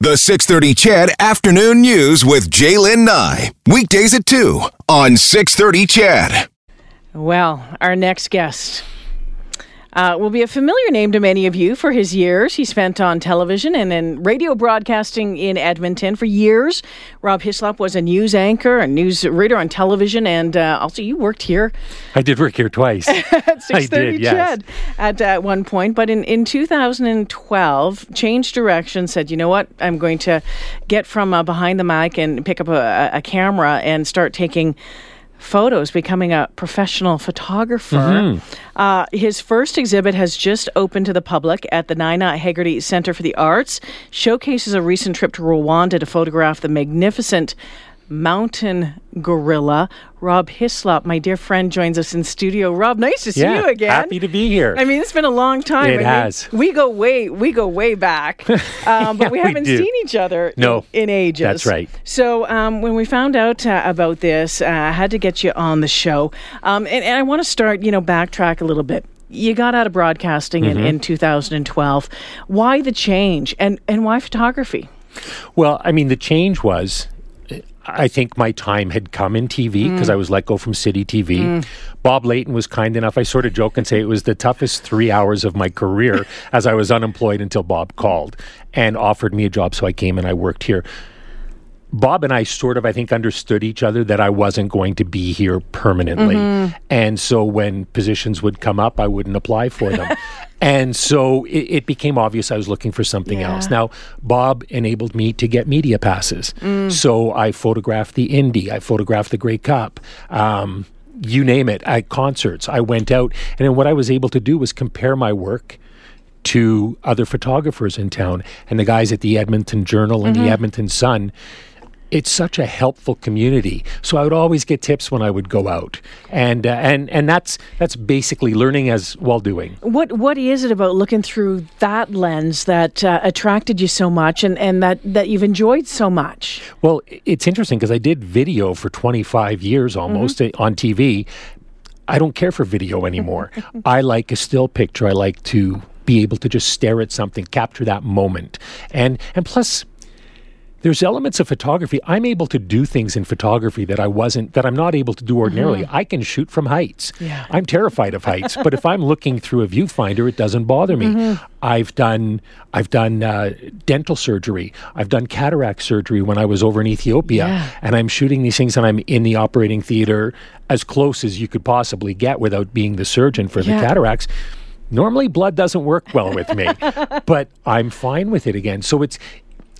The 630 CHED Afternoon News with J'lyn Nye. Weekdays at 2 on 630 CHED. Well, our next guest uh, will be a familiar name to many of you for his years he spent on television and in radio broadcasting in Edmonton for years. Rob Hislop was a news anchor and news reader on television, and uh, also you worked here. I did work here twice. at 630 I did, yes. At, at one point. But in, in 2012, changed direction, said, you know what, I'm going to get from uh, behind the mic and pick up a, a camera and start taking photos, becoming a professional photographer. Mm-hmm. Uh, his first exhibit has just opened to the public at the Nina Haggerty Center for the Arts, showcases a recent trip to Rwanda to photograph the magnificent mountain gorilla. Rob Hislop, my dear friend, joins us in studio. Rob, nice to see yeah, you again. happy to be here. I mean, it's been a long time. It I mean, has. we go way, we go way back, um, but Yeah, we we haven't do. seen each other No, in, in ages. that's right. So um, when we found out uh, about this, uh, I had to get you on the show, um, and, and I want to start, you know, backtrack a little bit. You got out of broadcasting Mm-hmm. in, in 2012. Why the change, and and why photography? well, I mean, the change was. I think my time had come in TV Mm. because I was let go from City TV. Bob Layton was kind enough. I sort of joke and say it was the toughest three hours of my career as I was unemployed until Bob called and offered me a job. So I came and I worked here. Bob and I sort of, I think, understood each other that I wasn't going to be here permanently. Mm-hmm. And so when positions would come up, I wouldn't apply for them. and so it, it became obvious I was looking for something Yeah. else. Now, Bob enabled me to get media passes. Mm. So I photographed the Indy, I photographed the Grey Cup. Um, you name it, at concerts. I went out, and then what I was able to do was compare my work to other photographers in town and the guys at the Edmonton Journal and the mm-hmm. Edmonton Sun. It's such a helpful community. So I would always get tips when I would go out, and uh, and and that's that's basically learning as while doing. What what is it about looking through that lens that uh, attracted you so much, and, and that that you've enjoyed so much? Well, it's interesting because I did video for 25 years almost uh, on TV. I don't care for video anymore. I like a still picture. I like to be able to just stare at something, capture that moment. And and plus there's elements of photography. I'm able to do things in photography that I wasn't that I'm not able to do ordinarily. I can shoot from heights. Yeah. I'm terrified of heights, but if I'm looking through a viewfinder, it doesn't bother me. I've done I've done uh, dental surgery. I've done cataract surgery when I was over in Ethiopia, Yeah. and I'm shooting these things, and I'm in the operating theater as close as you could possibly get without being the surgeon for Yeah. the cataracts. Normally, blood doesn't work well with me, but I'm fine with it again. So it's.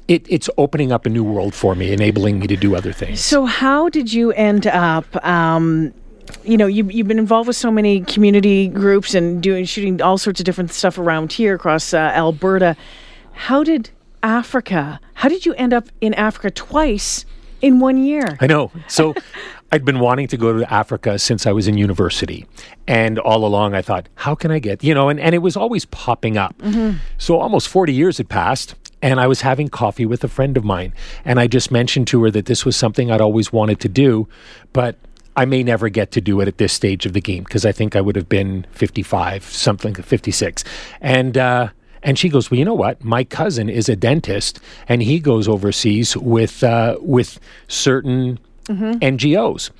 It, it's opening up a new world for me, enabling me to do other things. So how did you end up? Um, you know, you, you've been involved with so many community groups and doing shooting all sorts of different stuff around here across uh, Alberta. How did Africa? How did you end up in Africa twice in one year? I know. So I'd been wanting to go to Africa since I was in university. And all along I thought, how can I get, you know, and, and it was always popping up. So almost 40 years had passed. And I was having coffee with a friend of mine. And I just mentioned to her that this was something I'd always wanted to do, but I may never get to do it at this stage of the game because I think I would have been 55, something, 56. And, uh, and she goes, well, you know what? My cousin is a dentist, and he goes overseas with uh, with certain NGOs.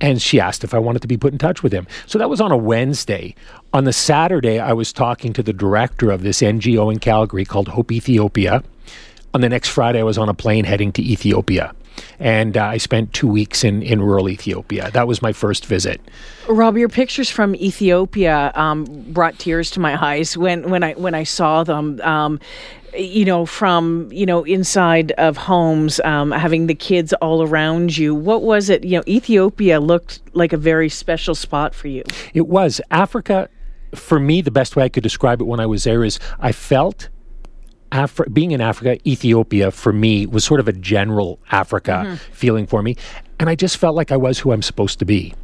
And she asked if I wanted to be put in touch with him. So that was on a Wednesday. On the Saturday, I was talking to the director of this NGO in Calgary called Hope Ethiopia. On the next Friday, I was on a plane heading to Ethiopia. And uh, I spent two weeks in, in rural Ethiopia. That was my first visit. Rob, your pictures from Ethiopia um, brought tears to my eyes when, when I when I saw them. Um, you know, from you know inside of homes, um, having the kids all around you. What was it? You know, Ethiopia looked like a very special spot for you. It was. Africa, for me, the best way I could describe it when I was there is I felt Afri- being in Africa, Ethiopia for me was sort of a general Africa feeling for me. And I just felt like I was who I'm supposed to be.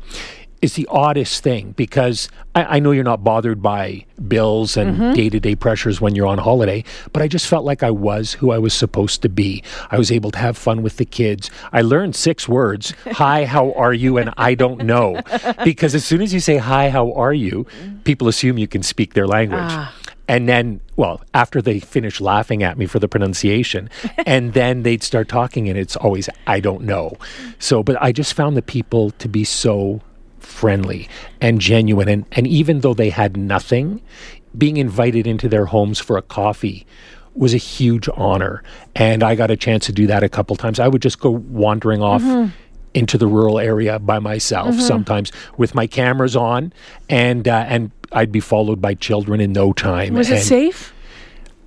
It's the oddest thing because I, I know you're not bothered by bills and day to day pressures when you're on holiday, but I just felt like I was who I was supposed to be. I was able to have fun with the kids. I learned six words Hi, how are you? And I don't know. Because as soon as you say, Hi, how are you? people assume you can speak their language. Ah. And then, well, after they finish laughing at me for the pronunciation, and then they'd start talking, and it's always, I don't know. So, but I just found the people to be so friendly and genuine. And, and even though they had nothing, being invited into their homes for a coffee was a huge honor. And I got a chance to do that a couple times. I would just go wandering off into the rural area by myself sometimes with my cameras on and uh, and I'd be followed by children in no time. Was it safe?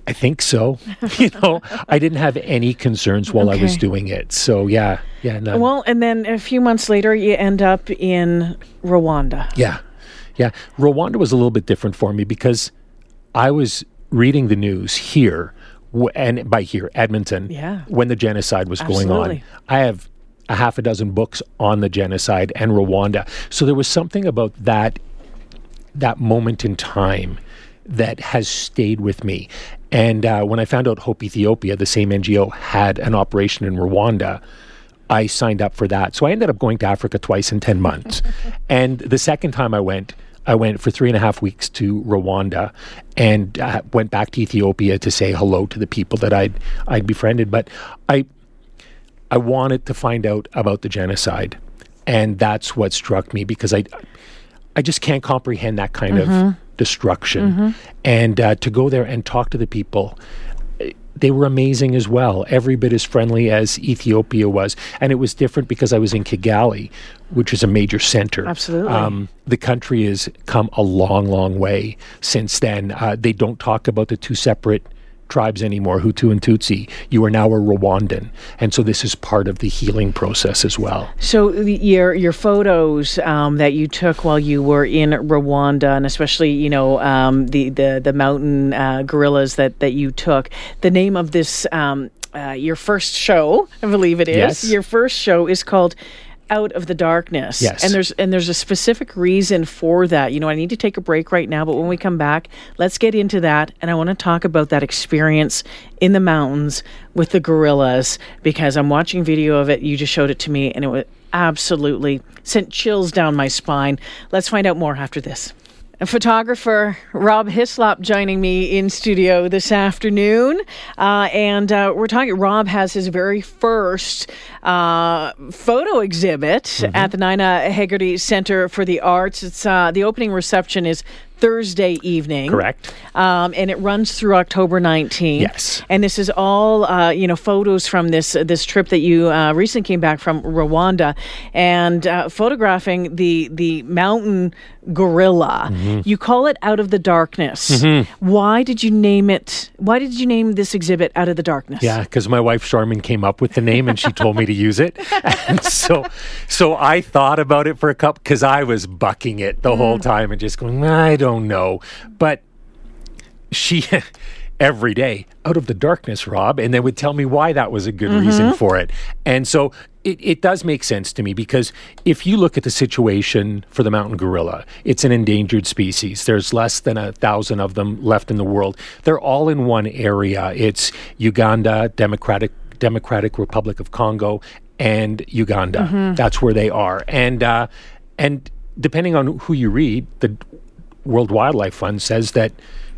I think so. you know, I didn't have any concerns while I was doing it. So yeah, yeah, none. Well, and then a few months later, you end up in Rwanda. Yeah. Yeah. Rwanda was a little bit different for me because I was reading the news here, and by here, Edmonton, Yeah. when the genocide was going on. I have a half a dozen books on the genocide and Rwanda. So there was something about that that moment in time that has stayed with me. And uh, when I found out Hope Ethiopia, the same NGO, had an operation in Rwanda, I signed up for that. So I ended up going to Africa twice in 10 months. and the second time I went, I went for three and a half weeks to Rwanda and uh, went back to Ethiopia to say hello to the people that I'd, I'd befriended. But I, I wanted to find out about the genocide. And that's what struck me because I, I just can't comprehend that kind of destruction. And uh, to go there and talk to the people, they were amazing as well. Every bit as friendly as Ethiopia was. And it was different because I was in Kigali, which is a major center. Absolutely. Um, the country has come a long, long way since then. Uh, they don't talk about the two separate tribes anymore, Hutu and Tutsi. You are now a Rwandan. And so this is part of the healing process as well. So the, your your photos um, that you took while you were in Rwanda, and especially you know um, the the the mountain uh, gorillas that that you took. The name of this um, uh, your first show, I believe it is. Yes. Your first show is called. Out of the darkness, Yes. and there's and there's a specific reason for that. You know, I need to take a break right now, but when we come back, let's get into that, and I want to talk about that experience in the mountains with the gorillas because I'm watching video of it. You just showed it to me, and it was absolutely sent chills down my spine. Let's find out more after this. Photographer, Rob Hislop, joining me in studio this afternoon. Uh, and uh, we're talking, Rob has his very first uh, photo exhibit at the Nina Haggerty Center for the Arts. It's uh, The opening reception is Thursday evening. Correct. Um, and it runs through October 19th. Yes. And this is all, uh, you know, photos from this this trip that you uh, recently came back from Rwanda, and uh, photographing the the mountain gorilla. Mm-hmm. You call it Out of the Darkness. Why did you name it? Why did you name this exhibit Out of the Darkness? Yeah, because my wife Charmin came up with the name and she told me to use it. And so, so I thought about it for a couple because I was bucking it the whole time and just going, I don't know. But she every day out of the darkness, Rob, and they would tell me why that was a good reason for it. And so it, it does make sense to me because if you look at the situation for the mountain gorilla, it's an endangered species. There's less than a thousand of them left in the world. They're all in one area. It's Uganda, Democratic Democratic Republic of Congo, and Uganda. That's where they are. And uh, and depending on who you read, the World Wildlife Fund says that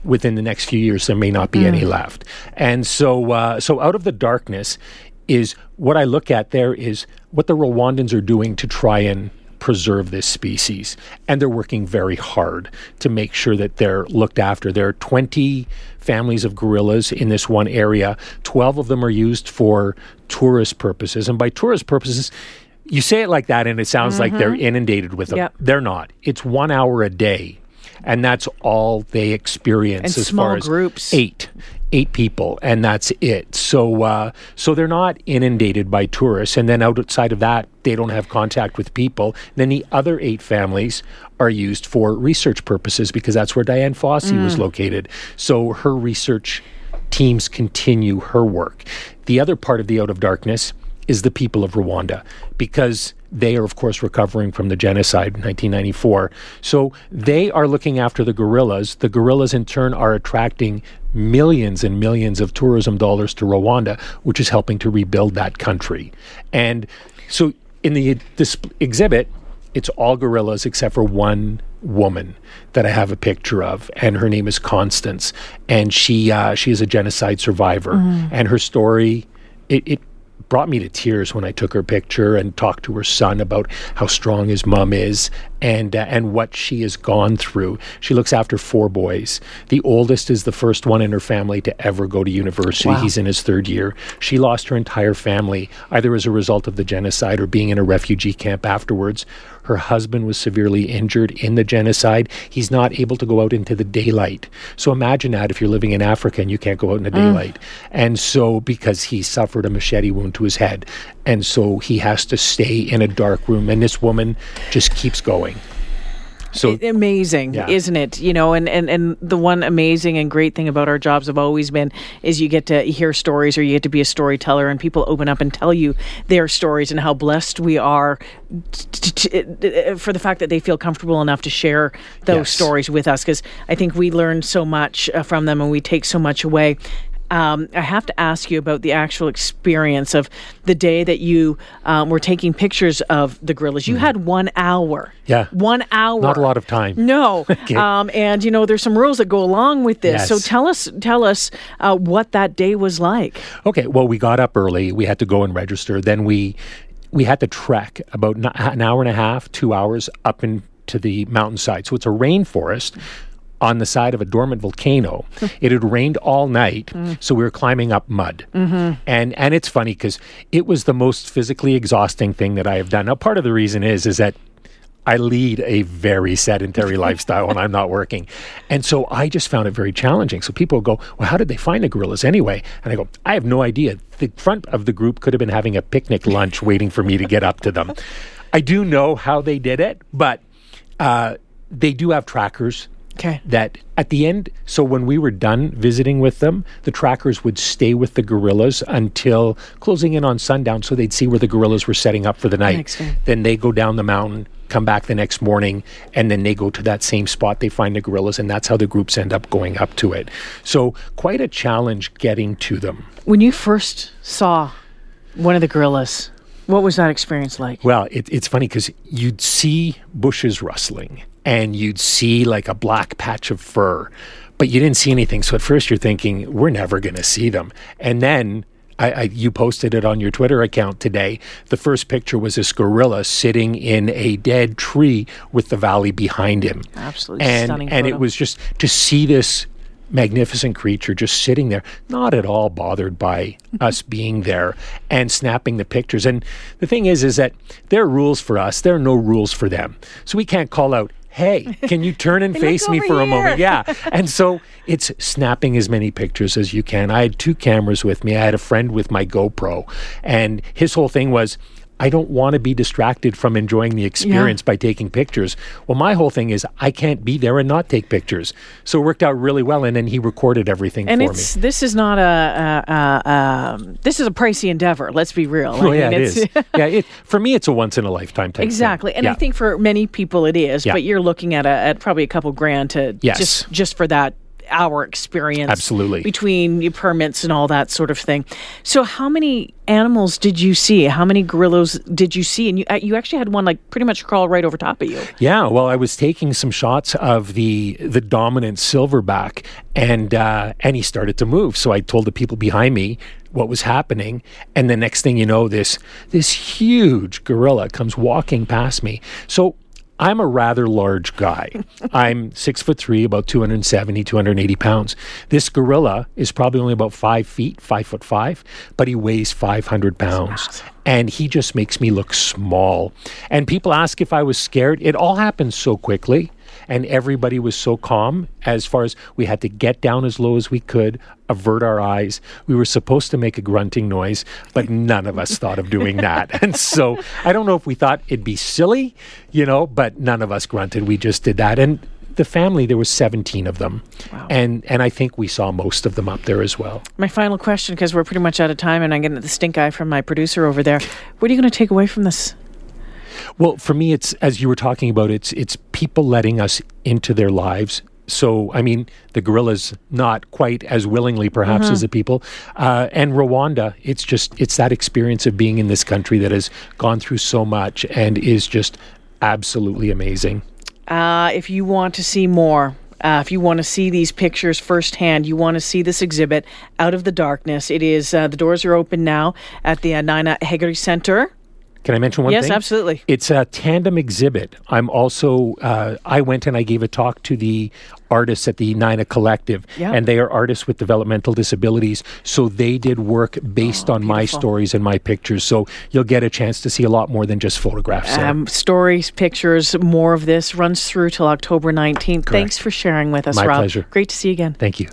within the next few years there may not be any left. And so, uh, so out of the darkness is what I look at. There is what the Rwandans are doing to try and preserve this species, and they're working very hard to make sure that they're looked after. There are 20 families of gorillas in this one area. 12 of them are used for tourist purposes, and by tourist purposes. You say it like that, and it sounds like they're inundated with them. Yep. They're not. It's one hour a day, and that's all they experience. And as small far as groups. eight, eight people, and that's it. So, uh, so they're not inundated by tourists, and then outside of that, they don't have contact with people. Then the other eight families are used for research purposes because that's where Dian Fossey was located. So her research teams continue her work. The other part of the Out of Darkness is the people of Rwanda because they are, of course, recovering from the genocide in 1994. So they are looking after the gorillas. The gorillas, in turn, are attracting millions and millions of tourism dollars to Rwanda, which is helping to rebuild that country. And so in the this exhibit, it's all gorillas except for one woman that I have a picture of, and her name is Constance, and she uh, she is a genocide survivor, and her story it, it brought me to tears when I took her picture and talked to her son about how strong his mom is and uh, and what she has gone through. She looks after four boys. The oldest is the first one in her family to ever go to university. He's in his third year. She lost her entire family either as a result of the genocide or being in a refugee camp afterwards. Her husband was severely injured in the genocide. He's not able to go out into the daylight. So imagine that if you're living in Africa and you can't go out in the daylight. And so, because he suffered a machete wound to his head, and so he has to stay in a dark room, and this woman just keeps going. So, amazing Yeah. isn't it you know and, and and the one amazing and great thing about our jobs have always been is you get to hear stories or you get to be a storyteller and people open up and tell you their stories and how blessed we are t- t- t- for the fact that they feel comfortable enough to share those Yes. stories with us because i think we learn so much uh, from them and we take so much away um, I have to ask you about the actual experience of the day that you um, were taking pictures of the gorillas. You had one hour. Mm-hmm. Yeah. One hour. not a lot of time. No, um, and you know there's some rules that go along with this. Yes. So tell us, tell us uh, what that day was like. Okay, well, we got up early. We had to go and register. Then we we had to trek about an hour and a half, two hours up into the mountainside. So it's a rainforest on the side of a dormant volcano. it had rained all night, so we were climbing up mud. And and it's funny because it was the most physically exhausting thing that I have done. Now, part of the reason is is that I lead a very sedentary lifestyle when I'm not working. And so I just found it very challenging. So people go, Well, how did they find the gorillas anyway? And I go, I have no idea. The front of the group could have been having a picnic lunch waiting for me to get up to them. I do know how they did it, but uh, they do have trackers Okay. that at the end, so when we were done visiting with them, the trackers would stay with the gorillas until closing in on sundown so they'd see where the gorillas were setting up for the night. Then they go down the mountain, come back the next morning, and then they go to that same spot. They find the gorillas, and that's how the groups end up going up to it. So, quite a challenge getting to them. When you first saw one of the gorillas, what was that experience like? Well, it, it's funny because you'd see bushes rustling and you'd see like a black patch of fur, but you didn't see anything. So at first you're thinking, we're never going to see them. And then I, I, you posted it on your Twitter account today. The first picture was this gorilla sitting in a dead tree with the valley behind him. Absolutely and, stunning And photo. it was just to see this magnificent creature just sitting there, not at all bothered by us being there and snapping the pictures. And the thing is, is that there are rules for us. There are no rules for them. So we can't call out, hey, can you turn and face me for a moment? Yeah. And so it's snapping as many pictures as you can. I had two cameras with me. I had a friend with my GoPro, and his whole thing was, I don't want to be distracted from enjoying the experience by taking pictures. Well, my whole thing is I can't be there and not take pictures. So it worked out really well, and then he recorded everything And for it's me. this is not a, a, a um, this is a pricey endeavor. Let's be real. I Oh yeah, mean, it it's- is. yeah, it, for me, it's a once in a lifetime type. thing. Exactly, and I think for many people it is. Yeah. But you're looking at a, at probably a couple grand to Yes. just just for that hour experience. Absolutely. between your permits and all that sort of thing. So, how many animals did you see? How many gorillas did you see? And you uh, you actually had one like pretty much crawl right over top of you. Yeah, well, I was taking some shots of the the dominant silverback, and uh, and he started to move. So I told the people behind me what was happening, and the next thing you know, this this huge gorilla comes walking past me. So. I'm a rather large guy. I'm six foot three, about 270, 280 pounds. This gorilla is probably only about five feet, five foot five, but he weighs 500 pounds and he just makes me look small. And people ask if I was scared. It all happened so quickly, and everybody was so calm as far as we had to get down as low as we could, avert our eyes. We were supposed to make a grunting noise, but none of us thought of doing that. And so I don't know if we thought it'd be silly, you know, but none of us grunted. We just did that. And the family, there was 17 of them. And and I think we saw most of them up there as well. My final question, because we're pretty much out of time, and I'm getting the stink eye from my producer over there. What are you going to take away from this? Well, for me, it's as you were talking about. It's it's people letting us into their lives. So, I mean, the gorillas not quite as willingly, perhaps, as the people. Uh, and Rwanda, it's just it's that experience of being in this country that has gone through so much and is just absolutely amazing. Uh, if you want to see more, uh, if you want to see these pictures firsthand, you want to see this exhibit, Out of the Darkness. It is, uh, the doors are open now at the uh, Nina Haggerty Center. Can I mention one Yes, thing? absolutely. It's a tandem exhibit. I'm also, uh, I went and I gave a talk to the artists at the Nina Collective, Yeah. and they are artists with developmental disabilities. So they did work based on my Oh, stories and my pictures. So you'll get a chance to see a lot more than just photographs. Um, stories, pictures, more of this runs through till October 19th. Correct. Thanks for sharing with us, My Rob. pleasure. Great to see you again. Thank you.